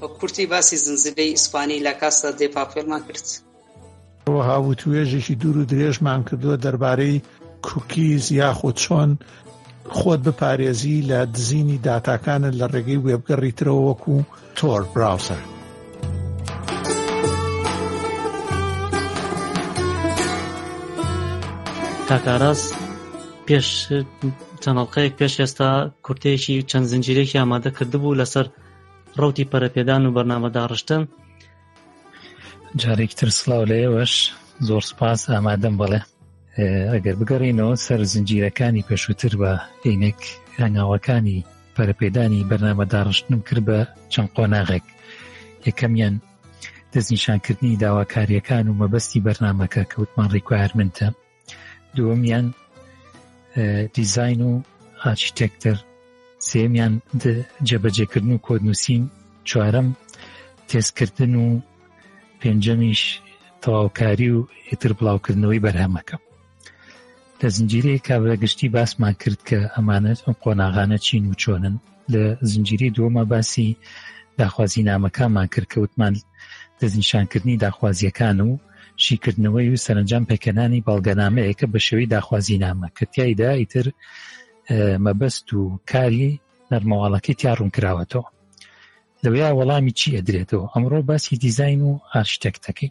بە کورتی باسی زنجیرەی ئیسپانی لا کاسا دێ پاپێلمان کرد. هەروەها وتوێژێکی دوور و درێژمان کردووە دەربارەی کوکیز یاخود چۆن خۆت بپارێزی لە دزینی داتاکانت لە ڕێگەی وێبگەڕی ترەوە وەکو تۆر براوسەر. کاکاراس پێش چەنەڵقەیەک پێش ئێستا کورتەیەکی چەند زنجیرێکی ئامادە کردبوو لەسەر ڕوتی پەرەپێدان و بەرنامە داڕشتن جارێکی تر سلااو لە ئێوەش زۆر سپاس ئامادەم بڵێ ئەگەر بگەڕینەوە سەر زنجیرەکانی پێشووتر بە عینێک هەنگاوەکانی پەرپێدانی بەرنامە داڕشتنم کرد بە چەند قۆناغێک یەکەمیان دەستنیشانکردنی داواکاریەکان و مەبەستی بەرنمەکە کەوتمان ڕیکوایرمنتە دووەمیان دیزین و ئاچیتێکتەر سێمیان جەبەجێکردن و کۆدنووسین چوارەم تێزکردن و پێنجەمیش تەواوکاری و ئیتر بڵاوکردنەوەی بەرهەمەکە لە زنجیرەیە کابرا گشتی باسمان کرد کە ئەمانەت ئەم قۆناغانە چین و چۆنن لە زنجیری دووەمە باسی داخوازی نامەکانمان کرد کە وتمان دەستنیشانکردنی داخوازیەکان و شیکردنەوەی و سەرنجام پێکەنانی بەڵگەنامەیەکە بە شێوەی داخوازی نامە کە تایدا ئیتر مەبەست و کاری نەرمەواڵەکەی تیا ڕوون کراوەتەوە لەوەیە وەڵامی چی ئەدرێتەوە ئەمڕۆ باسی دیزین و ئارشتێکتەکەی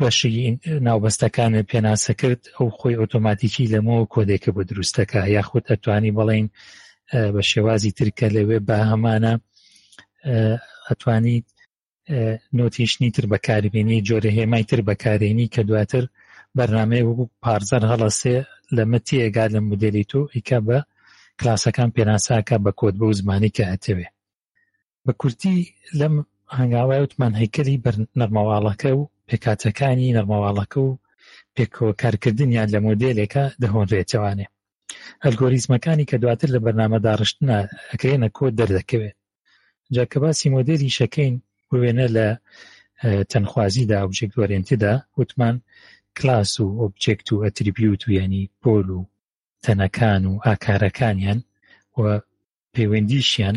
بەشی ناوبەستەکانت پێناسە کرد ئەو خۆی ئۆتۆماتیکی لەمەوە کۆدێکە بۆ دروستەکە یاخود ئەتوانی بڵین بە شێوازی ترکە لەوێ بە هەمانە ئەتوانی نۆتیشنی تر بەکاربیێنی جۆرە هێمای تر بەکارێنی کە دواتر بەرنمەیە وەکو پارزەر هەڵەسێ لەمە تێگا لە مدلی تۆ ئیکە بە کلاسەکان پێناساکە بە کۆت بە و زمانی کە ئەتەوێ بە کورتی لەم هەنگاوای وتمان هەیکەلی بەر نەرمەواڵەکە و پێکاتەکانی نەرمەواڵەکە و پێکەوە کارکردنیان لە مۆدێلێکە دەهۆنرێتەوانێ ئەلگۆریزمەکانی کە دواتر لە بەرنامە داڕشتنا ئەکرێنە کۆ دەردەکەوێت جا کە باسی مۆدێلی شەکەین وێنە لە تەنخوازیدا ئۆبجێک وەرێنتدا وتمان کلاس و ئۆبجێکت و ئەتریبیوت و ینی پۆل و تەنەکان و ئاکارەکانیان و پەیوەندیشیان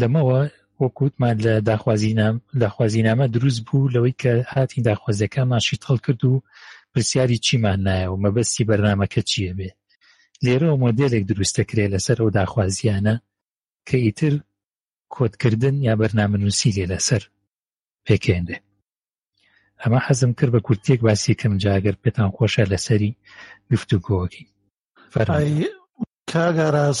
لەمەوە وەک وتمان لە داخوازینامە دروست بوو لەوەی کە هاتی داخوازیەکانمان شیتەڵ کرد و پرسیاری چیمان نایە و مەبەستی بەرنمەکە چییە بێ لێرەوە مۆدلێک دروستەکرێ لەسەر ئەو داخوازیانە کە ئیتر کۆدکردن یا بەرنامە نووسی لێ لەسەر پێکێنێ ئەمە حەزم کرد بە کورتێک باسی کەم جاگەر پێتان خۆشە لەسەری گفتوگۆکی کاگاراز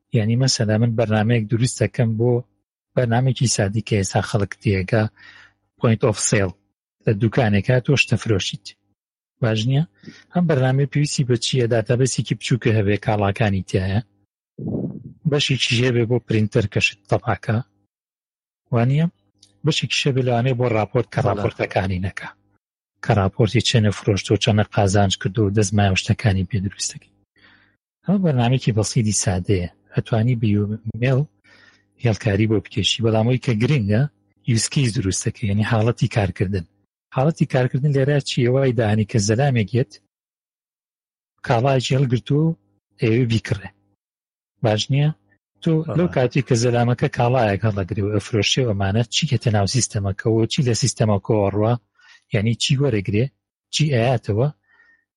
یعنی مەسەلا من بەرنمەیەک دروست دەکەم بۆ بەرنمێکی سادی کە ئێستا خەڵک تێەکە پوینت ئۆف سیل لە دوکانێکە تۆ شتە فرۆشیت باش نییە ئەم بەرنامی پێویستی بە چیە داتابەسێکی بچووکە هەبێ کاڵاکانی تایە بەشی چیژێبێ بۆ پرینتەر کەشت تەپاکە وانە بەشی کشێبێ لەوانێ بۆ راپۆرت کە راپۆرتەکانی نەکە کە راپۆرتی چێنە فرۆشتۆ چەنە قازانج کردو دەستمایە شتەکانی پێ دروستەکەی ئەمە بەرنمێکی بەسیدی سادەیە ئەتوانی بمێڵ هێڵکاری بۆ بکێشی بەڵامەوەی کە گرنگە یوسکیز دروستەکە یعنی حاڵەتی کارکردن حاڵەتی کارکردن لێرا چیەوەی دانی کە زەلامێک یەت کاڵایکی هەڵگرتو ئێوی بیکڕێ باش نییە تۆ لەو کاتی کە زەلامەکە کاڵایەک هەڵەگری و ئەفرۆشێ ئەمانە چیکەتە ناو سیستەمەکەەوە چی لە سیستەمەکەەوە ڕوە یعنی چی وەرەگرێ چی ئااتەوە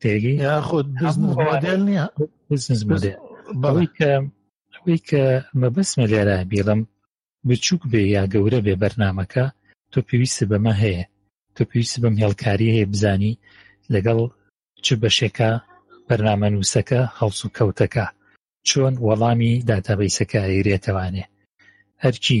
تێگەی یاخود بزنس مۆدێل نییە بزنس مۆدێل بەڵی کە ئەوەی کە مەبەسمە لێرە بیڵم بچووک بێ یا گەورە بێ بەرنمەکە تۆ پێویستە بەمە هەیە تۆ پێویست بەم هێڵکاری هەیە بزانی لەگەڵ چ بەشێکە بەرنامە نووسەکە هەڵس و کەوتەکە چۆن وەڵامی داتابیسەکە ئەیرێتەوانێ هەرچی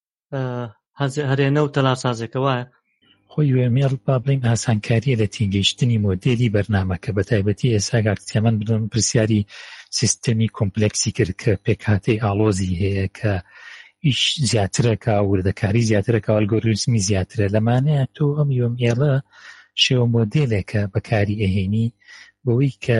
هەرێنە و تەلارسازێکە وایە خۆی وێمێڵ با بڵین ئاسانکاریە لە تینگەیشتنی مۆدێلی بەرنمەکە بە تایبەتی ئێستا گاکتێمەند بدون پرسیاری سیستەمی کۆمپلکسی کرد کە پێکاتەی ئاڵۆزی هەیە کە ئیش زیاترەکە وردەکاری زیاترەکە ئەلگۆریزمی زیاترە لەمانەیە تۆ ئەم یۆم ئێڵە شێوە مۆدێلێکە بەکاری ئەهێنی بەوەی کە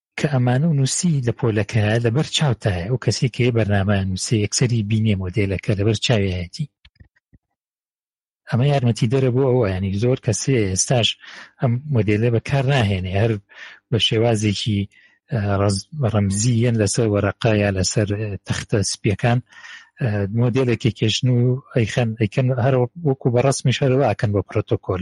کە ئەمانە و نووسی لە پۆلەکە لەبەر چاوتایە ئەو کەسی کە بەرنمایان نووسێ یەکسەری بینێ مۆدلەکە لەبەر چاویەتی ئەمە یارمەتی دەرە بۆ ئەو ینی زۆر کەسێ ئێستاش ئەم مۆدلە بە کار ناهێنێ هەر بە شێوازێکی ڕەمزی یەن لەسەر وەرەقا یا لەسەر تەختە سپیەکان مۆدلێکی کێشن و ئەیخەن ئەیکەن هەر وەکو بە ڕسمی شەرەکەن بە پرۆتۆکۆل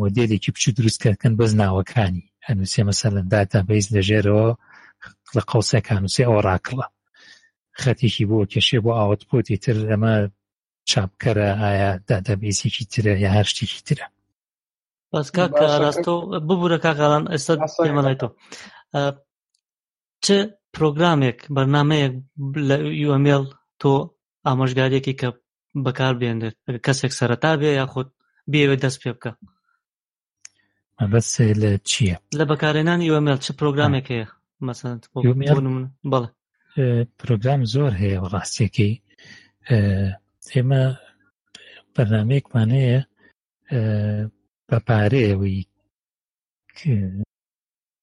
مۆدێلێکی بچوو دروست کردن بەس ناوەکانی ئەنووسێ مەسەلەن داتا بەیز لە ژێرەوە لە قەوسەکانووسێ ئەوە ڕاکڵە خەتێکی بۆ کێشێ بۆ ئاوت پۆتی تر ئەمە چاپکەرە ئایا دادابێزیکی ترە یا هەر شتێکی ترە بەس کاک ئاراستۆ ببوورە کاکڵان ئێستا پێمەڵای تۆ چ پرۆگرامێک بەرنمەیەک لە یومێل تۆ ئامۆژگاریەکی کە بەکار بێنرێت ئەگە کەسێک سەرەتا بێ یاخود بێوێ دەست پێ بکە مەبەست لە چییە لە بەکارێنانی ئێمەل چ پرۆگرامێک هەیە مەسەن بەڵێ پرۆگرام زۆر هەیە ڕاستیەکەی ئێمە بەرنمەیەکمان هەیە بە پارەیەوەی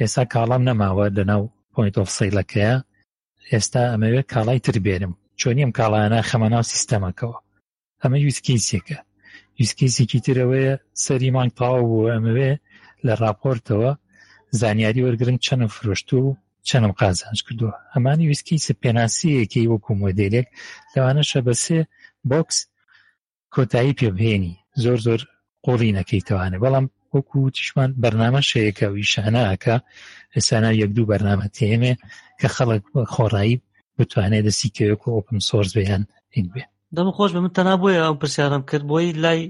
ئێستا کاڵام نەماوە لەناو پوینت ئۆف سەیلەکەیە ئێستا ئەمەوێت کاڵای تر بێنم چۆنیم کاڵایانە خەمە ناو سیستەمەکەەوە ئەمە یوسکیسێکە یوسکیسێکی ترەوەیە سەری مانگ تاوا بوو ئەمەوێ لە راپۆرتەوە زانیاری وەرگرن چەنم فرۆشت و چەنم قازانج کردووە ئەمانی ویسکی سپێناسیەکەی وەکو مۆدلێک لەوانەشە بەسێ بۆکس کۆتایی پێ بهێنی زۆر زۆر قۆڵی نەکەیتەوانە بەڵام وەکو تیشمان بەرنامە شەیەکە و شانەکە ئەسانا یەک دوو بەرنامە تێمێ کە خەڵک خۆڕایی بتوانێت دەستی کەوێک و ئۆپن سۆرس بەیان هین بێ دەم خۆش بە من تەنا بۆیە ئەم پرسیارم کرد بۆی لای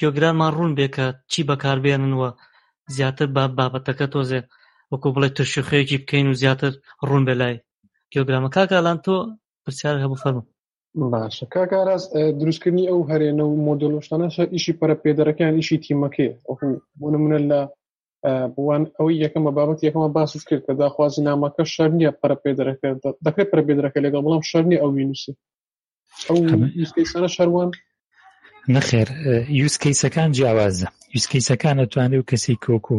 گۆگرانمان ڕوون بێ کە چی بەکاربێنن وە زیاتر با بابەتەکە تۆزێ وەکو بڵێ ترشوخەیەکی بکەین و زیاتر ڕوون بێ لای گۆگرامە کاکە ئالان تۆ پرسیار هەبوو فەرمو باشە کاک ئاراس اه، دروستکردنی ئەو هەرێنە و مۆدلۆشتانە شە ئیشی پەرەپێدەرەکان ئیشی تیمەکەیە وەکو بۆ نمونە لە اه، بوان ئەوەی یەکەمە بابەت یەکەمە باست کرد کە داخوازی نامەکە شەر نییە پەرەپێدەرەکە دە- دەکرێت پەرەپێدەرەکە لەگەڵ بەڵام شەر نییە ئەو وینوسی ئەو ئەمە یوزکەیسانە شەروان نەخێر یوز کەیسەکان جیاوازە یوز کەیسەکان ئەتوانێت و کەسێک وەکو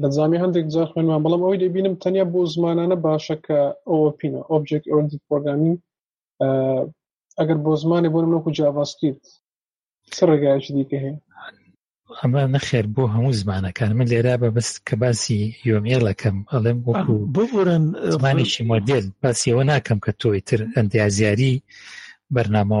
لە زامی هەندێک جار خوێنمان بەڵام ئەوەی دەبینم تەنیا بۆ زمانانە باشە کە ئۆپینە ئۆبجێک ئەوەندی پرۆگرامی ئەگەر بۆ زمانێ بۆ منەکو جیاواسکرد چ ڕێگایکی دیکە هەیە ئەمە نەخێر بۆ هەموو زمانەکان من لێرا بە بەست کە باسی یۆمێڵەکەم ئەڵێم وەکو بۆرن زمانێکی مۆدل باسیەوە ناکەم کە تۆی تر ئەندازیاری بەرنامە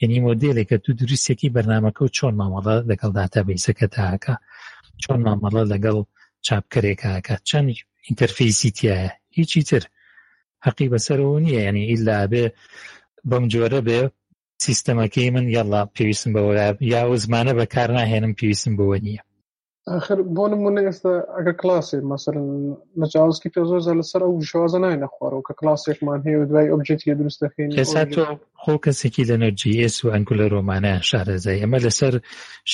یعنی مۆدێلێکە تو دروستێکی بەرنمەکە و چۆن مامەڵە لەگەڵ داتا بیسەکە تاکە چۆن مامەڵە لەگەڵ چاپکەرێکاکە چەند ئینتەرفیسی تایە هیچی تر حەقی بەسەرەوە نییە یعنی ئیلا بێ بەم جۆرە بێ سیستەمەکەی من یاڵا پێویستم بەوە یا زمانە بەکار ناهێنم پێویستم بەوە نییە ئاخر بۆ نمونە ئێستا ئەگە کلاسێ مەسەر لە جاوازکی پێ زۆر زار لەسەر ئەو شوازە ناینە خوارەوە کە کلاسێکمان هەیە و دوای ئۆبجێتی لە دروست دەکەین ئێستا تۆ خۆ کەسێکی لە نەرجی ئێس و ئەنگولە ڕۆمانە شارەزای ئەمە لەسەر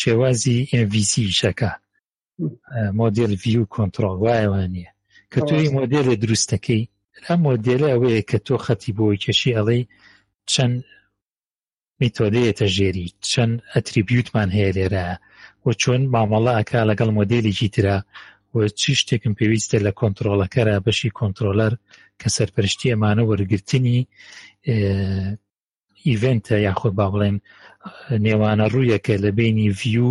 شێوازی MVC شەکە مۆدیل ڤیو کۆنتترۆل وایوانە کە توی مۆدیلێ دروستەکەی ئەم مۆدیلە ئەوەیە کە تۆ خەتی بۆی کێشی ئەڵێ چەند میتۆدەیەتە ژێری چەند ئەتریبیوتمان هەیە لێرە و چۆن مامەڵە ئەک لەگەڵ مۆدلێکی تررا و چی شتێکم پێویستە لە کۆنتترۆلەکەرە بەشی کۆنتترۆلەر کە سەرپەرشتی ئەمانە وەرگرتنی ئیڤنتە یاخود با بڵێن نێوانە ڕوویەکە لە بینی ڤیو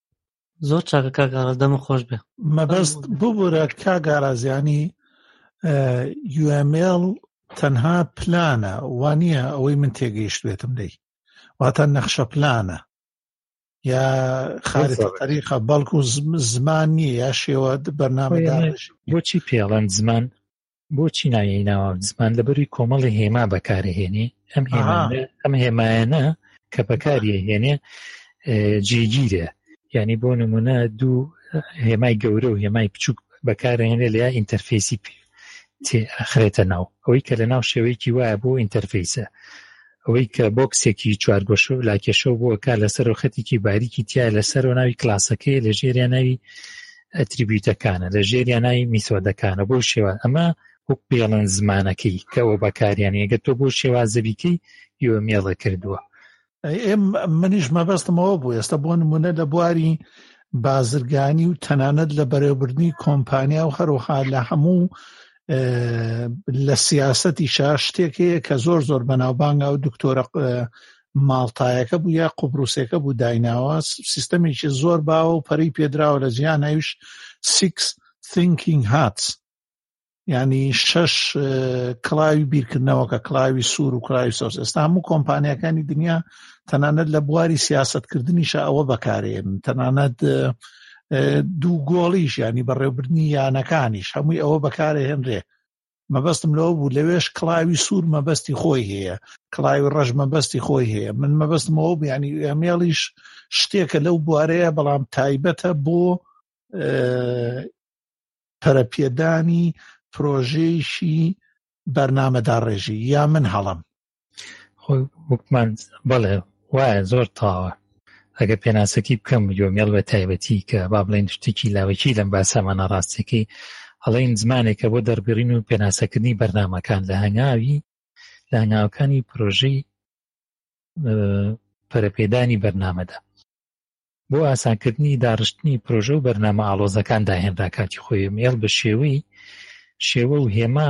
زۆر چاکە کاک ئاراز دەمە خۆش بێ مەبەست ببورە کاک ئارازیانی UML تەنها پلانە وانە ئەوەی من تێگەیشت بێتم دەی واتە نەخشە پلانە یا خارج تەریقە بەڵکو زمان نییە یا شێوە بەرنامە بۆچی پێڵەن زمان بۆچی ناوی ناوان زمان لەبەروی کۆمەڵی هێما بەکارهێنێ ئەم هێمانە ئەم هێمایەنە کە بەکاریە هێنێ جێگیرە ینی بۆ نمونە دوو هێمای گەورە و هێمای بچووک بەکارهێنێ لە ئینتەرفیسی پێ ئەخرێتە ناو ئەوەی کە لە ناو شێوەیەکی وایە بۆ ئینتەرفیسە ئەوەی کە بۆکسێکی چوارگۆشە و لاکێشە و بۆکە لەسەر و خەتێکی باریکی تیا لەسەر و ناوی کلاسەکەی لە ژێریا ناوی ئەتریبیوتەکانە لە ژێریا ناوی میسۆدەکانە بۆ شێوە ئەمە وەک پێڵەن زمانەکەی کەەوە بەکاریان ئەگە تۆ بۆ شێوازەبیکەی یوە مێڵە کردووە منیش مەبەستمەوە بوو ئێستا بۆ نمونە لە بواری بازرگانی و تەنانەت لە بەرێوبردننی کۆمپانیا و هەروها لە هەموو لە سیاسەتیشا شتێک هەیە کە زۆر زۆر بەناوبانگا و دکتۆرە ماڵتایەکە بوو یا قوبروسێکە بوو دایناوە سیستەمێکی زۆر باوە و پەری پێدراوە لە جیان ئەوش سیکس تینکینگ هاتس ینی شەش کلاوی بیرکردنەوە کە کلاوی سوور و کلاوی سۆس ئێستا هەموو کۆمپانیەکانی دنیا تەنانەت لە بواری سیاستکردنیشە ئەوە بەکارێن تەنانەت دوو گۆڵیش ینی بەڕێوبردننی یانەکانیش هەمووی ئەوە بەکارهێنرێ مەبەستم لەوە بوو لەوێش کڵاوی سوور مەبەستی خۆی هەیە کڵاوی ڕەژ مەبەستی خۆی هەیە من مەبەستمەوە بیانی ئەمێڵیش شتێکە لەو بوارەیە بەڵام تایبەتە بۆ پەرەپێدانی پرۆژەیەکی بەرنامەدا ڕێژی یا من هەڵم خۆی وکمان بەڵێ وایە زۆر تاوە ئەگە پێناسەکی بکەم یۆمیێڵ بە تایبەتی کە با بڵێن شتێکی لاوەکی لەم باسەمانە ڕاستەکەی ئەڵین زمانێکە بۆ دەربڕین و پێناسەکردنی بەرنمەکان لە هەنگاوی لە هەنگاوەکانی پرۆژەی پەرەپێدانی بەرنمەدا بۆ ئاسانکردنی داڕشتنی پرۆژە و بەرنامە ئاڵۆزەکان داهێنرا کاتی خۆی مێڵ بە شێوەی شێوە و هێما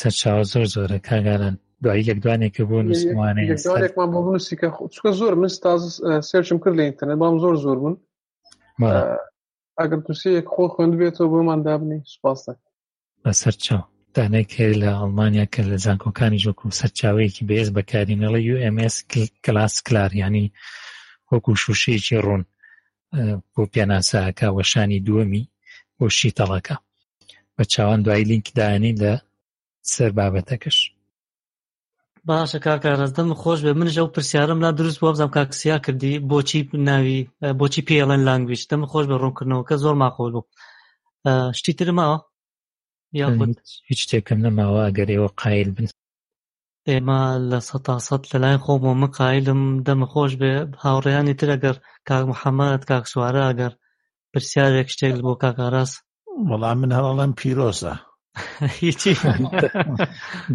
سەرچاوە زۆر زۆرە کاگالان دوایی لەک دوانێکە بۆ نووسمانێکمان بۆ بنووسیکە چکە زۆر من تاز سێرچم کرد لە ئینتەرنێت بام زۆر زۆر بوون ئەگەر تووسەیەک خۆ خوێند بێتەوە بۆمان دابنی سوپاس دەکەم بە سەرچاو دانێک هەیە لە ئەڵمانیا کە لە زانکۆکانی ژۆکو سەرچاوەیەکی بەێز بەکارینەڵە UMS کلاس کلار ینی وەکو شوشەیەکی ڕوون بۆ پێناسەکە وەشانی دووەمی بۆ شیتەڵەکە بە چاوان دوای لینک دانین لە سەر بابەتەکەش باشە کاکارەز دەم خۆش بێ منش ئەو پرسیارم لا دروست بۆ بزانام کاکسیا کردی بۆچی ناوی بۆچی پێڵێن لانگویش دەم خۆش بە ڕوونکردنەوەکە زۆر ماقۆل بوو شتی ترمەوە هیچ شتێکم نەماوە گەر ئێوە قایل بن ئێمە لە سەتا سەد لەلایەن خۆمەوە من قایلم دەمە خۆش بێ هاوڕێیانی تر ئەگەر کاک محەممەد کاک سوارە ئەگەر پرسیارێک شتێک بۆ کاک ئاراس وەڵام من هەڵڵم پیرۆزە هیچی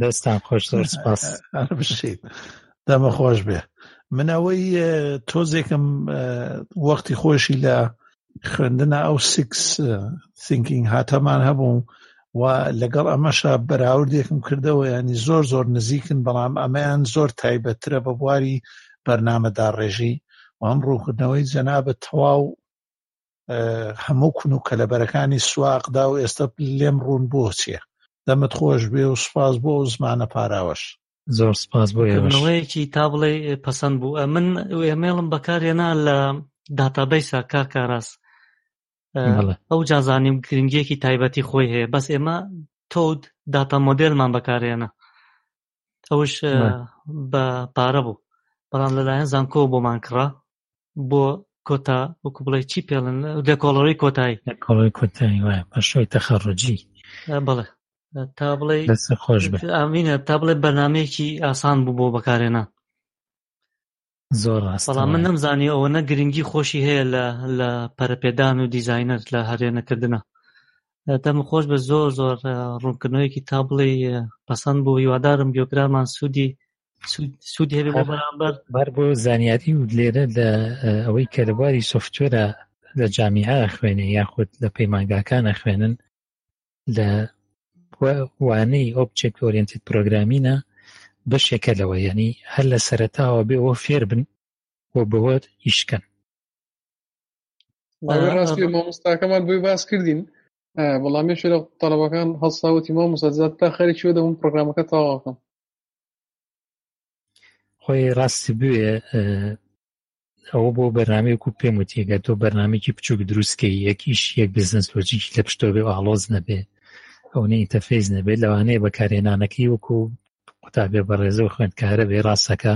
دەستان خۆش زۆر سپاس بشیت دەمە خۆش بێ من ئەوەی تۆزێکم وەختی خۆشی لە خوێندنە ئەو سیکس سینکینگ هاتەمان هەبوو و لەگەڵ ئەمەشە بەراوردێکم کردەوە ینی زۆر زۆر نزیکن بەڵام ئەمەیان زۆر تایبەترە بە بواری بەرنمەدا ڕێژی و ئەم ڕووکردنەوەی جەنابە تەواو هەموو کون و کەلەبەرەکانی سواقدا و ئێستا لێم ڕوون بۆ چیە دەمت خۆش بێ و سپاس بۆ ئەو زمانە پاراوەش زۆر سپاس بۆ ئێوەشەوەیەکی تا بڵێ پەسەند بوو من ئێمێڵم بەکارێنا لە داتابیسا کاکاراس ئەو جازانیم گرنگیەکی تایبەتی خۆی هەیە بەس ئێمە تۆد داتا مۆدلمان بەکارێنە ئەوش بە پارە بوو بەڵام لەلایەن زانکۆ بۆمان کڕا بۆ کۆتا وەکو بڵێ چی پێڵن لە کۆڵەوەی کۆتایی لە کۆڵەوەی کۆتایی وایە پەشۆی تەخەڕۆجی بڵێ تا بڵێ خۆش ئامینە تا بڵێ بەنامەیەکی ئاسان بوو بۆ بەکارێنان زۆر ڕاستڵام من نەمزانی ئەوە نە گرنگی خۆشی هەیە لە لە پەرپێدان و دیزینەر لە هەرێنەکردە دەم خۆش بە زۆر زۆر ڕوونکردنەوەیکی تا بڵێ پەسەند بۆ هیوادارم گوێگرامان سوودی سوودی هەبێ بۆ بەرامبەر بەر بۆ زانیاری و لێرە لە ئەوەی کەرەباری سوفتێرە لە جامیها خوێنێ یاخود لە پەیمانگاکانە خوێنن لە وانەی ئۆبجێکت ئۆریەنتد پرۆگرامینە بەشێکە لەوە یعنی هەر لە سەرتاوە بێ ئەوە فێر بن و بەوە ئیشکەن ڕاستی مامۆستاکەمان بۆی باس کردین بەڵامی شێرە تەڵەبەکان هەڵساوتی مامۆستا زیاد تا خەرێکی وە دەبووم پرۆگرامەکە تاواکەم خۆی ڕاستی بوێ ئەوە بۆ بەرنمەیەک و پێم وتیگە تۆ بەرنمێکی بچووک دروستکە یەکیش یەک بزنس لۆجیکی لە پشتۆ بێ ئاڵۆز نەبێ ئەو نە ئینتەفیز نەبێت لەوانەیە بەکارێنانەکەی وەکو قوتابێ بەڕێزە و خوێندکارە بێ ڕاستەکە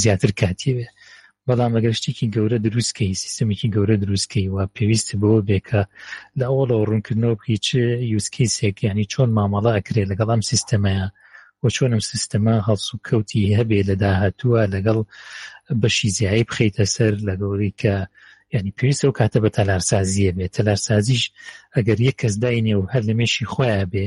زیاتر کاتیێ بەڵام ئەگەر شتێکی گەورە دروست کەی سیستمێکی گەورە دروست کەی و پێویست بەوە بێ کە لە ئەوڵەوە ڕوونکردنەوە بکەی چ یوزکیسێک ینی چۆن مامەڵە ئەکرێت لەگەڵ ئەم سیستەمەیە و چۆن ئەم سیستەمە هەڵسو کەوتی هەبێ لە داهاتووە لەگەڵ بەشی زیایی بخیتە سەر لەگەڵی کە ینی پێویست و کاتە بە تەلارسازیە بێت تەلارسازیش ئەگەر یەک کەس داینێ و هەر لەمێشی خۆیان بێ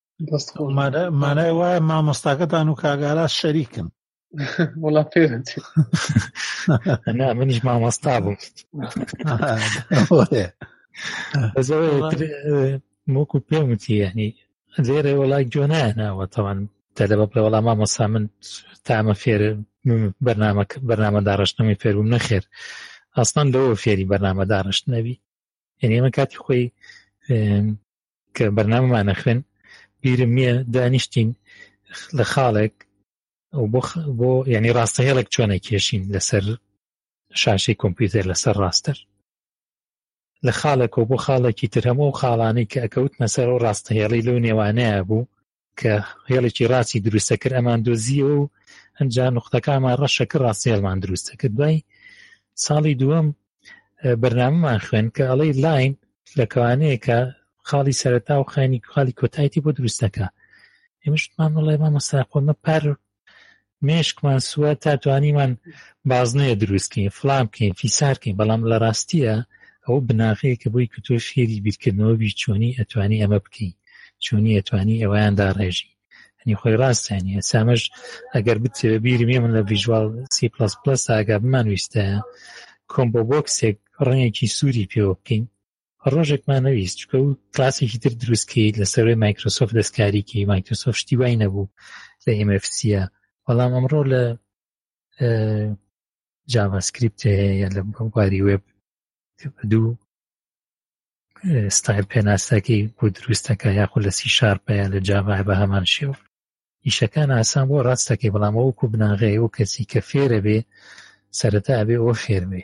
مانای وایە مامۆستاکەتان و کاگاراس شەریکن وڵا پێ منیش مامۆستا بووم وەکو پێم وتی یعنی لێرە وڵای جۆنایە ناوە تەوان دەدە بە بڵێ وەڵام مامۆستا من تامە فێر بەرنامە بەرنامە داڕشتنەوەی فێربووم نەخێر ئەستان لەوە فێری بەرنامە داڕشت نەبی یعنی ئمە کاتی خۆی کە بەرنامەمانە خوێن بیرم نییە دانیشتین لە خاڵێک بۆ بۆ ینی ڕاستە هێڵێک چۆنە کێشین لەسەر شاشەی کۆمپیوتەر لەسەر ڕاستەر لە خاڵێکەوە بۆ خاڵێکی تر هەموو خاڵانی کە ئەکەوتمە سەر و ڕاستە هێڵی لەو نێوانەیە بوو کە هێڵێکی ڕاستی دروستە کرد ئەمان دۆزیەوە و ئەجا نقطەکانمان ڕەشەکە ڕاستێڵمان دروستە کرد دوای ساڵی دووەم بەرنامەمان خوێن کە ئەڵەی لاین لە کەوانەیە کە خاڵی سەرەتا و خانی خاڵی کۆتایەتی بۆ دروستەکە ئێمەشمان وڵێ مامەسا خۆمە پار مێشکمان سووە تا توانیمان بازنەیە دروستکەین فلان بکەین فیسارکەین بەڵام لە ڕاستیە ئەو بناغەیە کە بۆی کە تۆ شێری بیرکردنەوە بی چۆنی ئەتوانی ئەمە بکەین چۆنی ئەتوانی ئەویان داڕێژی هەنی خۆی ڕاستیانی سامەش ئەگەر بتێوە بیرمێ من لە ڤژوال سی پلس پلس ئاگا بمان ویستە کۆمبۆ بۆکسێک ڕنگێکی سووری پێوە بکەین ڕۆژێکمان نەویست چکە و کلاسێکی تر دروستکەیت لە سەروی مایکرۆسۆف دەستکاریکی مایکرۆسۆف شتی وای نەبوو لە ئمFCە بەڵام ئەمڕۆ لە جاواسکریپت هەیە لە بەڵگواری وێب دوو ستایل پێناسەکەی بۆ دروستەکە یاخود لە سی شارپەیە لە جاوای بە هەمان شێوە ئیشەکان ئاسان بۆ ڕاستەکەی بەڵام ئەوکو بناغەیە و کەسی کە فێرە بێ سەرەتا بێ ئەوە فێربێ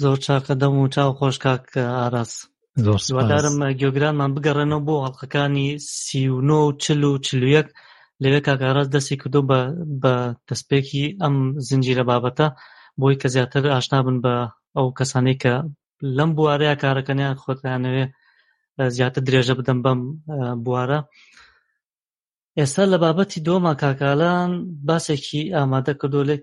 زۆر چاکە دەم و چاو خۆش کاک ئاراس زۆر سوادارم گۆگرانمان بگەڕێنەوە بۆ هەڵلقەکانی سی و نۆ و چل و چلوەک لەوێ کاکاراز دەستی کردو بە بە دەستپێکی ئەم زنجیرە بابەتە بۆی کە زیاتر ئاشنا بن بە ئەو کەسانەی کە لەم بوارەیە کارەکەنیان خۆتیانەوێ زیاتر درێژە بدەم بەم بوارە ئێستا لە بابەتی دۆما کاکالان باسێکی ئامادە کردو لێک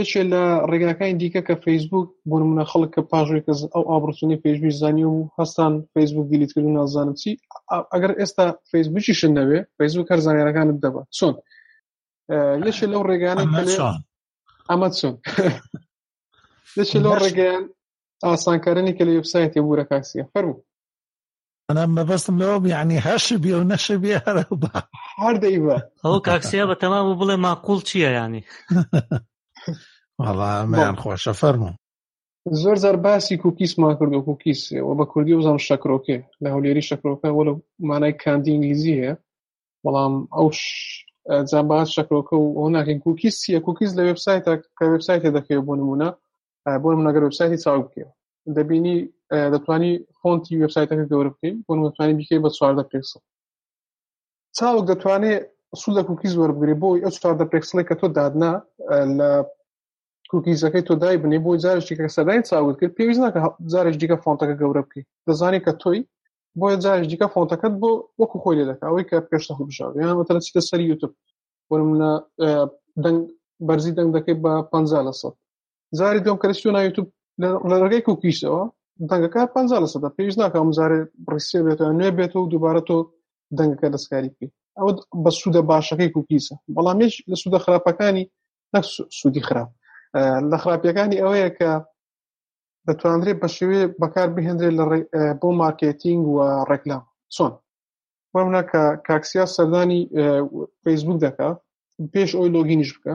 یەکێ لە ڕێگاکانی دیکە کە فەیسبوک بۆ نمونە خەڵک کە پاژوی کەس ئەو ئابڕسونی پێشوی زانی و هەستان فەیسبوک دیلیتکرد و نازانم چی ئەگەر ئێستا فەیسبوکیشن نەبێ فەیسبوک هەر زانیارەکانت دەبە چۆن یەکێ لەو ڕێگانە ئەمە چۆن یەکێ لەو ڕێگەیان ئاسانکارنی کە لە وبسایت بورە کاسیە فەرمو انا مەبەستم لەوە یعنی هەش بێ و نەش بێ هەرە بە هەردەی بە ئەو کاکسیا بە تەمام و بڵێ ماقول چییە ینی وەڵا ئەمیان خۆشە فەرمو زۆر زار باسی کوکیسمان کردو کوکیس و بە کوردی وزان شەکرۆکێ لە هەولێری شەکرۆکە وەلو مانای کاندی ئینگلیزی هەیە بەڵام ئەو جابات شەکرۆکە و ئەو ناکەین کوکیس چیە کوکیس لە وبسایتە کە وبسایتێ دەکەوێت بۆ نمونە بۆ منەگەر وبسایتی چاو بکەێت دەبینی دەتوانی فۆنتی وبسایتەکە گەورە بکەین بۆ نمەتوانی بیکەی بە چواردە پێکسڵ چاوک دەتوانێت سو لە کوکی زۆر بگرێ بۆی ئەو چواردە پێکسڵی کە تۆ دادنا لە کوکیزەکەی تۆ دای بنێ بۆی جارشتی کە سەدای چاوت کرد پێویست ناکە جارش دیکە فۆنتەکە گەورە بکەی دەزانانی کە تۆی بۆیە جارش دیکە فۆنتەکەت بۆ وەکو خۆی لێ دەکە ئەوەی کە پێشتە هەبژاو یان وتەرە چیتە سەر یوتب وەرم لە دەنگ بەرزی دەنگ دەکەی بە پ لە سەد زاری دوم کەلە چوو نایوتوب لە ڕێگەی کوکیشەوە دەنگەکە پ لە سەدا پێویست ناکەم زارێ ڕیسیە بێتەوە نوێ بێتەوە دووبارە تۆ دەنگەکە دەستکاری بکەیت ئەو بە سوودە باشەکەی کوکیسە بەڵامێش لە سوودە خراپەکانی نەک سوودی خراپ لە خراپیەکانی ئەوەیە کە دەتوانرێت بە شێوێ بەکار بهێندرێت لە بۆ مارکێتینگ و ڕێکلام چۆن وەمنە کە کاکسیا سەردانی فەیسبوک دەکات پێش ئەوی لۆگینیش بکە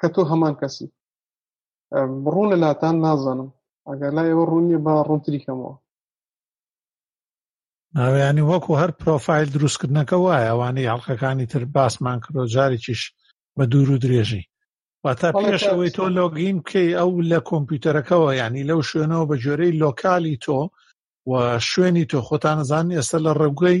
کە تۆ هەمان کەسی ڕوون لە لاتان نازانم ئەگەر لا ئێوە ڕوونیە بە ڕوونتری کەمەوە ناویانی وەکو هەر پرۆفایل دروستکردنەکە وایە ئەوانەی هەڵلقەکانی تر باسمان کردۆ جارێکیش بە دوور و درێژی واتا پێشەوەی تۆ لۆگین بکەی ئەو لە کۆمپیوتەرەکەەوە ینی لەو شوێنەوە بە جۆرەی لۆکالی تۆ و شوێنی تۆ خۆتانەزانانی ئێستا لە ڕێگوی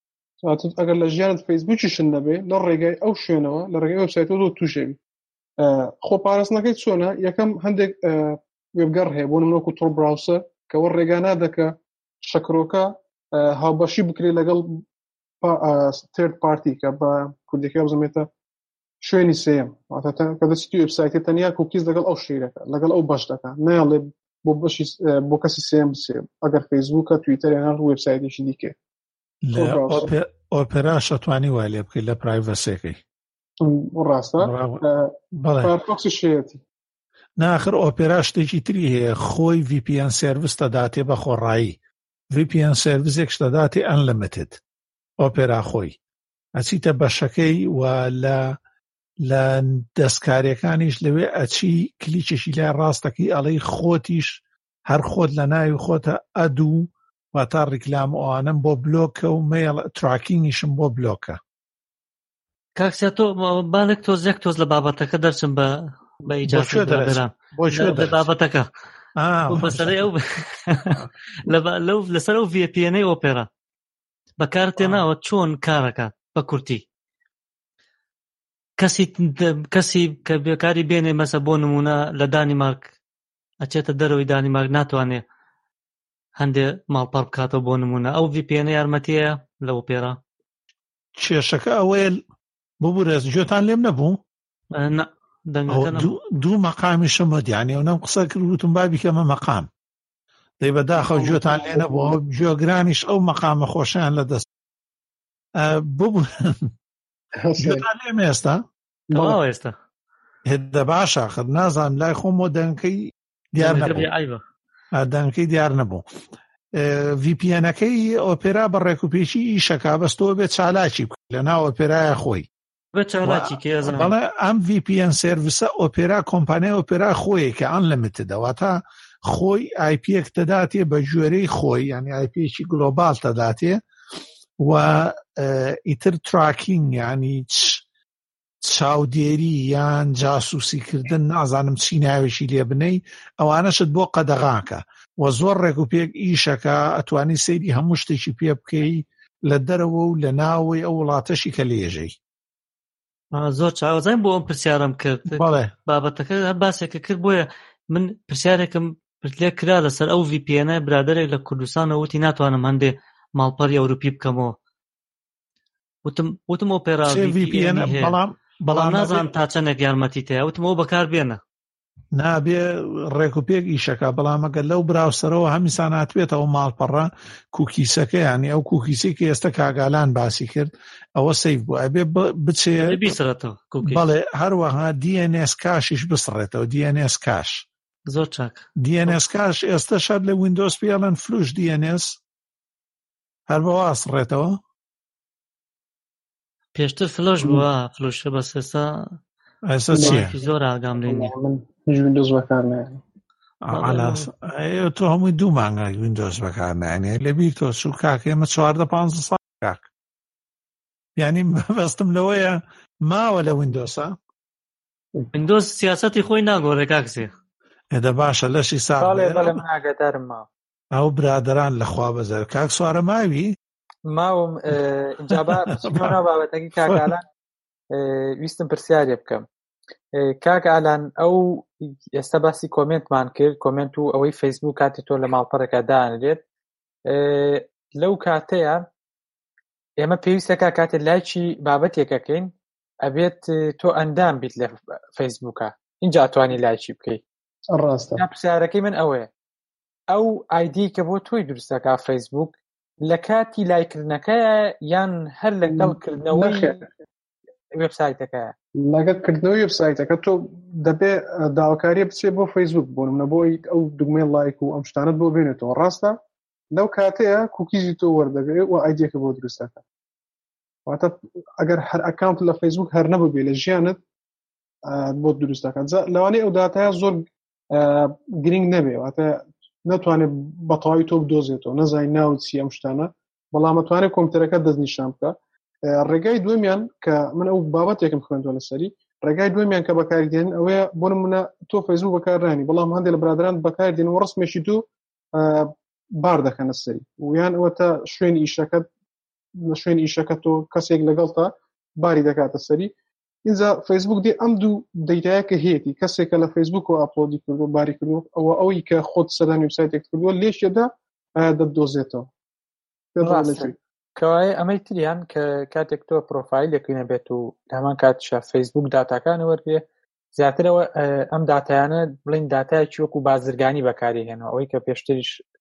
ئەگەر لە ژیانت فەیسبوکیشن نەبێ لە ڕێگای ئەو شوێنەوە لە ڕێگەی وبسایتەوە لۆ توژێوی خۆ پارستنەکەی چۆنە یەکەم هەندێک وێبگەڕ هەیە بۆ نمەکو تۆ براوسە کەەوە ڕێگانا دەکە شەکرۆکە هاوبەشی بکرێت لەگەڵ ترد پارتی کە بە کوردەکە بزمێتە شوێنی سم کە دەستی وبسایتە تەنیا کوکیز لەگەڵ ئەو شیرەکە لەگەڵ ئەو بەش دەکە ناڵێ بۆ بەشی بۆ کەسی سم بسێ ئەگەر فەیسبووکە تویتەر هەر وبسایتێکی دیکە لە ئۆپێرا شەتوانی وا لێ بکەیت لە پرایڤەسەکەی ڕاستە شێتی ناخر ئۆپێرا شتێکی تری هەیە خۆی VPN سرویس دەداتێ بە خۆڕایی VPN سرویسێک دەداتێ ئەن لەمتت ئۆپێرا خۆی ئەچیتە بەشەکەی و لە لە دەستکاریەکانیش لەوێ ئەچی کلیچێکی لای ڕاستەکەی ئەڵەی خۆتیش هەر خۆت لە ناوی خۆتە ئەدوو واتا ڕیکلام و ئەوانم بۆ بلۆکە و مێڵ تراکینگیشم بۆ بلۆکە کاکسیا تۆ بالێک تۆز یەک تۆز لە بابەتەکە دەرچم بە بە ئیجاازرام بابەتەکە بەسەرەی ئەو لەو لەسەر ئەو VPNەی ئۆپێرا بەکار تێناوە چۆن کارەکە بە کورتی کەسی کەسی کە بێکاری بێنێ مەسە بۆ نمونە لە دانیمارک ئەچێتە دەرەوەی دانیمارک ناتوانێ هەندێ ماڵپەڕ بکاتەوە بۆ نمونە ئەو VPN یارمەتیە لە ئۆپێرا کێشەکە ئەوەیە ببورێز گوێتان لێم نەبوو دوو مەقامی شەمە دیانی ئەو نەم قسە کرد وتم بابی کەمە مەقام دەی بەداخە گوێتان لێ نەبووە گوێگرانیش ئەو مەقامە خۆشیان لە دەست ببوو لێم ئێستا ئێستا هێدە باشە خەر نازانم لای خۆمەوە دەنکەی دیار ئادانکەی دیار نەبوو VPNەکەی ئۆپێرا بە ڕێکوپێکی ئیشەکە بەستەوە بێت چالاکی بکە لە ناو ئۆپێرایە خۆی بەڵێ ئەم VPN سرویسە ئۆپێرا کۆمپانیای ئۆپێرا خۆی کە ئەن لە متدەوە تا خۆی آیپەک دەداتێ بە گوێرەی خۆی ینی آیپێکی گلۆبال دەداتێ و ئیتر تراکینگ ینی چاودێری یان جاسوسی کردن نازانم چی ناوێکی لێ بنەی ئەوانەشت بۆ قەدەغاکە و زۆر ڕێک و پێک ئیشەکە ئەتوانی سەیری هەموو شتێکی پێ بکەی لە دەرەوە و لە ناوەی ئەو وڵاتەشی کە لێژەی زۆر چاوەزای بۆ ئەم پرسیارم کرد بابەتەکە باسێکە کرد بۆیە من پرسیارێکم پرسیار کرا لەسەر ئەو VPN برادێک لە کوردستانەوەتی ناتوانم هەندێ ماڵپەری ئەوروپی بکەمەوە وتم وتم ئۆپێرا سێ ڤی پی ئێن VPN هەیە بەڵام بەڵام نازان تا چەندێک یارمەتی تەیە وتم ئەو بەکار بێنە نابێ ڕێک و پێک ئیشەکە بەڵامەکە لەو براوسەرەوە هەمیسان هاتوێتەوە ماڵپەڕە کوکیسەکە ینی ئەو کوکیسی کە ئێستا کاگالان باسی کرد ئەوە سیف بوو ئەبێ ب- بچێ ئەبێ بیسرەتەوە کوکی بەڵێ هەروەها DNS کاشیش بسڕێتەوە DNS کاش زۆر چاک DNS کاش ئێستا شەر لە وینندۆز پیڵەن فلوش DNS هەر بەوە ئاسڕێتەوە پێشتر فلش بووە فلشە بەس ئێستا ئێستا چیە زۆر ئاگام لێ نیە من هیچ ویندۆز بەکار ناهێنم علاس ئەی تۆ هەمووی دوو مانگا ویندۆز بەکار نانێ لە بیر تۆ چوو کاک ئێمە چواردە پ ساڵ کاک یعنی بەستم لەوەیە ماوە لە ویندۆسە ویندۆز سیاستی خۆی ناگۆڕێ کاکسێ ئێدە باشە لەشی ساڵێ بەڵێ من ئاگادارم ماوە ئەو برادران لەخوا بەزەر کاک سوارە ماوی ماوم ئینجا با بچینەوە بەڵام. ناو بابەتەکەی کاک ئالان اه، ویستم پرسیارێ بکەم اه، کاک ئالان ئەو ئێستا باسی کۆمێنتمان کرد کۆمێنت و ئەوەی فەیسبوک کاتی تۆ لە ماڵپەڕێکا دانرێت اه، لەو کاتەیە ئێمە پێویستەکە کاتێ لایکی بابەتێکەکەین ئەبێت اه، تۆ ئەندام بیت لە فەیسبوکە اینجا توانی لایکی بکەیت ڕاستە یا پرسیارەکەی من ئەوەیە ئەو ئایدی کە بۆ تۆی دروستەکە فەیسبوک لە کاتی لایکردنەکە یان هەر لەگەڵ کردنەوە وبسایتەکە لەگەڵ کردنەوەی وبسایتەکە تۆ دەبێ داواکاریە بچێ بۆ فەیسبوک بوون منە بۆی ئەو دوگمێن لایک و ئەم شتانت بۆ بێنێتەوە ڕاستە لەو کاتەیە کوکیزی تۆ وەردەگرێت و ئایدەکە بۆ دروستەکە واتە ئەگەر هەر ئەکانت لە فەیسبوک هەر نەبوو بێ لە ژیانت بۆ دروستەکە لەوانەیە ئەو دااتە زۆر گرنگ نەبێ واتە ناتوانێت بەتەواوی تۆ دۆزێتەوە نەزای ناو چی ئەم شتانە بەڵامەتوانێت کۆمپتەرەکە دەست نیشان بکە ڕێگای دومیان کە من ئەو بابەتێکم خوێندوە لەسەری ڕێگای دومیان کە بەکاردێن ئەوەیە بۆ منە تۆ فەیزوو بەکارانی بەڵام هەندێک لە برادران بەکاردێن و ڕستمێکی دوو بار دەکەنە سەری ویان ئەوە تا شوێن ئیشەکەت لە شوێن ئیشەکە تۆ کەسێک لەگەڵ تا باری دەکاتە سەری اینجا فەیسبوک دێ ئەم دوو دەیدایە کە هەیەی کەسێکە لە فەیسبوک و ئاپۆدی کردو باری کردو ئەوە ئەوی کە خۆت سەدان وسایتێک کردووە لێشێدا دەدۆزێتەوە کەوای ئەمەی تریان کە کاتێک تۆ پرۆفایلێکی نەبێت و هەمان کاتشە فەیسبوک داتاکان وەرگێ زیاترەوە ئەم دااتیانە بڵین دااتایکی وەکو بازرگانی بەکاری هێنەوە ئەوەی کە پێشتریش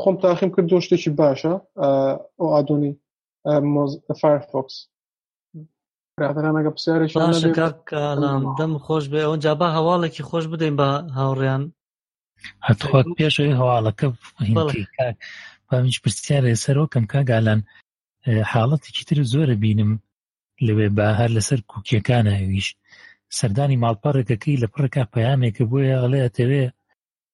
خۆم تاقیم کرد دۆ شتێکی باشە ئەو ئادۆنی فایرفۆکس برادرانەگە پرسیارێکی کاکەلام دەم خۆش بێ ئەوە جابا هەواڵێکی خۆش بدەین بە هاوڕیان هەتخوا پێشەوەی هەواڵەکە پاویش پرسیارێ سەرۆکەم کاگالان حاڵەتێکی تر زۆرە بینم لەوێ با هەر لەسەر کوکیەکان ئەویش سەردانی ماڵپەڕێکەکەی لە پڕێکا پەیامێکە بۆیە ئەڵێ ئەتەوێ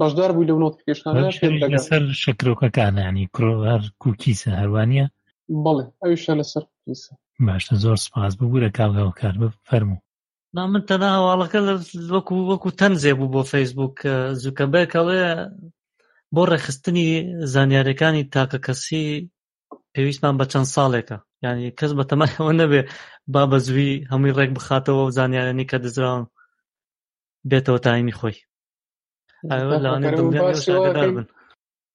بەشدار بووی لەو نۆتیفیکیشنەسەر شکرۆکەکانانی کرۆهر کوکیسە هەروانە بەڵێ ئەوشە لەسەر کوکیسە باشە زۆر سپاس ببوورە کاڵگاوکار بە فەرمو نا من تەنها هەواڵەکە وەکو وەکو تەنزێ بوو بۆ فەیسبوک زوکە بەکەڵێ بۆ ڕێخستنی زانیارەکانی تاکە کەسی پێویستمان بە چەند ساڵێکە ینی کەس بە تەمایەوە نەبێ با بە زووی هەمووی ڕێک بخاتەوە و زانیارەنی کە دزراون بێتەوە تایمی خۆی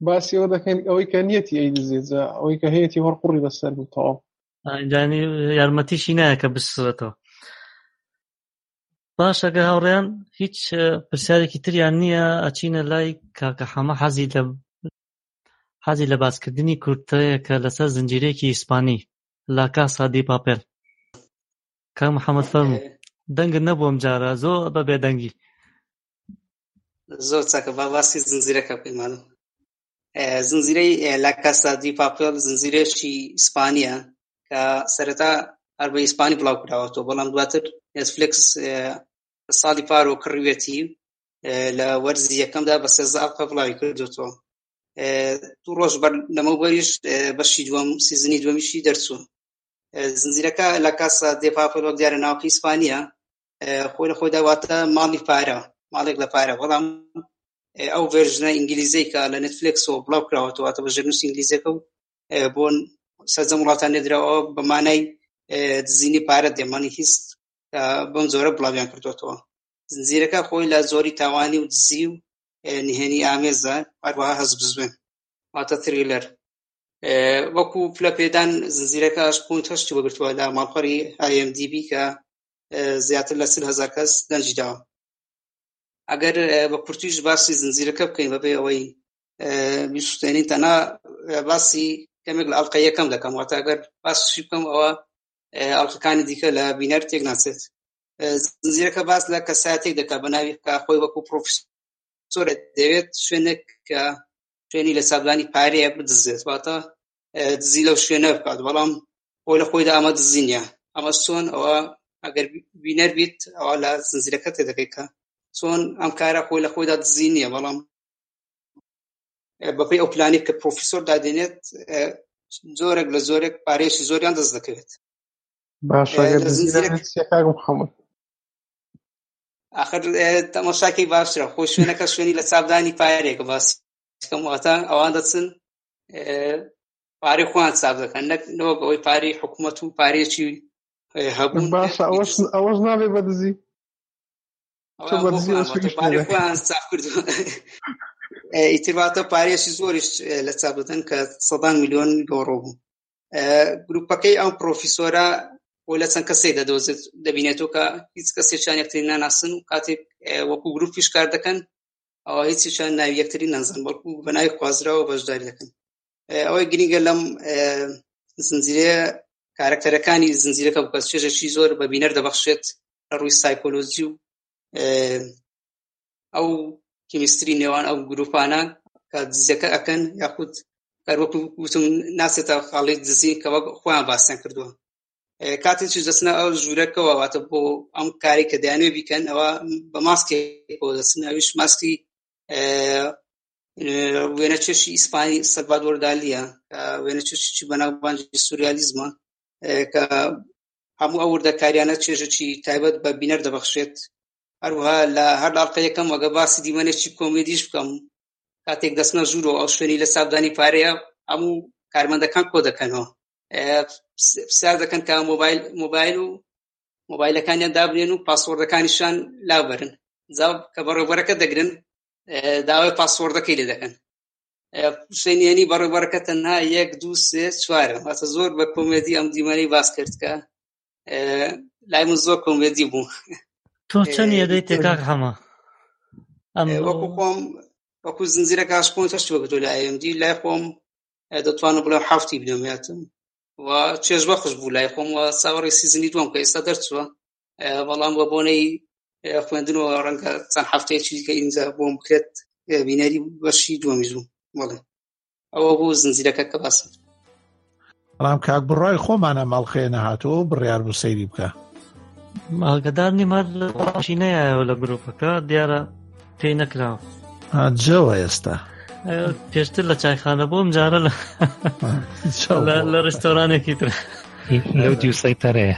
باسی ئەوە دەکەن ئەوەی کە نیەتی ئەی دزێجا ئەوەی کە هەیەی هەر قوڕی بەسەر بوو تەواو ئەنجانی یارمەتیشی نایە کە بسرێتەوە باشەگە هاوڕێن هیچ پرسیارێکی تریان نییە ئەچینە لای کاکە حەمە حەزی لە حەزی لە باسکردنی کورتەیەکە لەسەر زنجیرێکی ئیسپانی لاکاسا دی پاپێل کاک محەممەد فەرموو دەنگت نەبوو ئەم جارە زۆر بە بێدەنگی زۆر چاکە با باسی زنجیرەکە بکەین مالم زنجیرەی لا کاسا دی پاپێل زنجیرەشی ئیسپانیە کە سەرەتا هەر بە ئیسپانی بڵاو کراوەەوە بەڵام دواتر نێتفلکس ساڵی پار و کڕوێتی لە وەرزی یەکەمدا بە سێزە ئەڵقە بڵاوی کردوەوە دوو ڕۆژ بەر لەمە بەریش بەشی دووەم سیزنی دومیشی دەرچوو زنجیرەکە لە کاسا دێ پاپل وەک دیارە ناوکی ئیسپانییە خۆی لە خۆیدا واتە ماڵی پارە ماڵێک لە پارە بەڵام ئەو ڤێرژنە ئینگلیزەی کە لە نتفلکس و بڵاو کراوەەوە واتە بە ژێرنووس ئینگلیزەکە و بۆ سەرجەم وڵاتان نێدراوە بە مانای دزینی پارە دێمانی هیچ بەم زۆرە بڵاویان کردوێتەوە زنجیرەکە خۆی لە زۆری تاوانی و دزی و نهێنی ئامێزە هەروەها هەز بزوێن واتە تریلەر وەکو پلە پێدان زنجیرەکەش پونت هەشت وەگرتووە لە ماڵپەری IMDB کە زیاتر لە سل هزار کەس دەنجی داوە ئەگەر بە کورتیش باسی زنجیرەکە بکەین بەبێ ئەوەی بیسوستێنین تەنا باسی کەمێک لە ئەڵلقە یەکەم دەکەم واتە ئەگەر باسی بکەم ئەوە ئەڵلقەکانی دیکە لە بینەر تێک ناچێت زنجیرەکە باس لە کەساتێک دەکات بە ناوی کا خۆی وەکو پرۆفسۆرێت دەوێت شوێنێک کە شوێنی لە سابدانی پارەیە بدزێت واتە دزی لەو شوێنە بکات بەڵام بۆ لە خۆیدا ئەمە دزی نیە ئەمە چۆن ئەوە ئەگەر بینەر بیت ئەوە لە زنجیرەکە تێ دەکەیت کە چۆن ئەم کارە خۆی لە خۆیدا دزی نییە بەڵام بەپی ئەو پلانی کە پرۆفیسۆر دادێنێت زۆرێک لە زۆرێک پارێکی زۆریان دەست دەکەوێت باشەکەم حەمە ئاخر تەمەشاکەی باشترە خۆ شوێنەکە شوێنی لە چاپدانی پارێکە باس کەم واتە ئەوان دەچن پارەی خۆیان چاپ دەکەن نەک نەوەک ئەوەی پارەی حکوومەت و پارێکی هەبوون باشە ئەوەش ئەوەش نابێ بەدزی ئیترباتە پارێکی زۆریش لە چاپدەن کە سەدان میلیۆن دۆڕۆ بوو گروپەکەی ئەو پرۆفیسۆرە بۆ لە چەند کەسێک دەدۆزێت دەبینێتەوە کە هیچ کەسێکیان یەکتری ناناسن و کاتێک وەکو گروپیش کار دەکەن ئەوە هیچیان ناوی یەکتری نازن بەڵکو بە ناوی خوازراوە بەشداری دەکەن ئەوەی گرنگە لەم زنجیرە کارکتەرەکانی زنجیرەکە بکە چێژێکی زۆر بە بینەر دەبەخشێت لە ڕووی سایکۆلۆژی و ئەو کیمیستری نێوان ئەو گروپانە کە دزیەکە ئەکەن یاخود هەروەکو وتم ناچێتە خاڵی دزی کە وەک خۆیان باسیان کردووە کاتێکی دەستنە ئەو ژوورەکەەوە واتە بۆ ئەم کاری کە دەیانێ بیکەن ئەوە بە ماسکی بۆ دەستناویش ماسکی وێنە چێشی ئیسپانی سەربات وەردالیە وێنە چێشی بەناوبانجی سوریالیزمە کە هەموو ئەو وردەکاریانە چێژەکی تایبەت بە بینەر دەبەخشێت هەروەها لە هەر لاڵقە یەکەم وەگە باسی دیمەنێکی کۆمێدیش بکەم کاتێک دەستنە ژوور و ئەو شوێنی لە سابدانی پارەیە هەموو کارمەندەکان کۆ دەکەنەوە پرسیار دەکەن کە مۆبایل مۆبایل و مۆبایلەکانیان دابنێن و پاسۆردەکانیشان لابەرن جا کە بەڕێبەرەکە دەگرن داوای پاسۆردەکەی لێ دەکەن حسێنیانی بەڕێبەرەکە تەنها یەک دو سێ چوارە واتە زۆر بە کۆمێدی ئەم دیمەنەی باس کرد کە لای من زۆر کۆمێدی بوو تۆ چەند یەدەی تێکاک هەمە ئەم وەکو خۆم وەکو زنجیرە کاشکۆن تەشت وەکە تۆ لە ئەمD لای خۆم دەتوانم بڵێم حفتی بنەماتم و چێژ بەخش بوو لای خۆم و ساوەڕی سیزنی دوم کە ئێستا دەرچووە بەڵام بە بۆنەی خوێندنەوە ڕەنگە چەند هەفتەیەکی دیکە ئینجا بۆم بکرێت بینەری بەشی دووەمیش بوو بڵێ ئەوە بوو زنجیرەکە کە باس بەڵام کاک بڕای خۆمانە ماڵخێ نەهاتەوە بڕیار بوو سەیری بکە ماڵگەدار نیمار لەشی نایەوە لە گرروپەکە دیارە پێی نەکراوە جەوە ئێستا پێشتر لە چایخانە بۆم جارە لە لە ڕستۆرانێکی تر لەو دیوسەی تەرەیە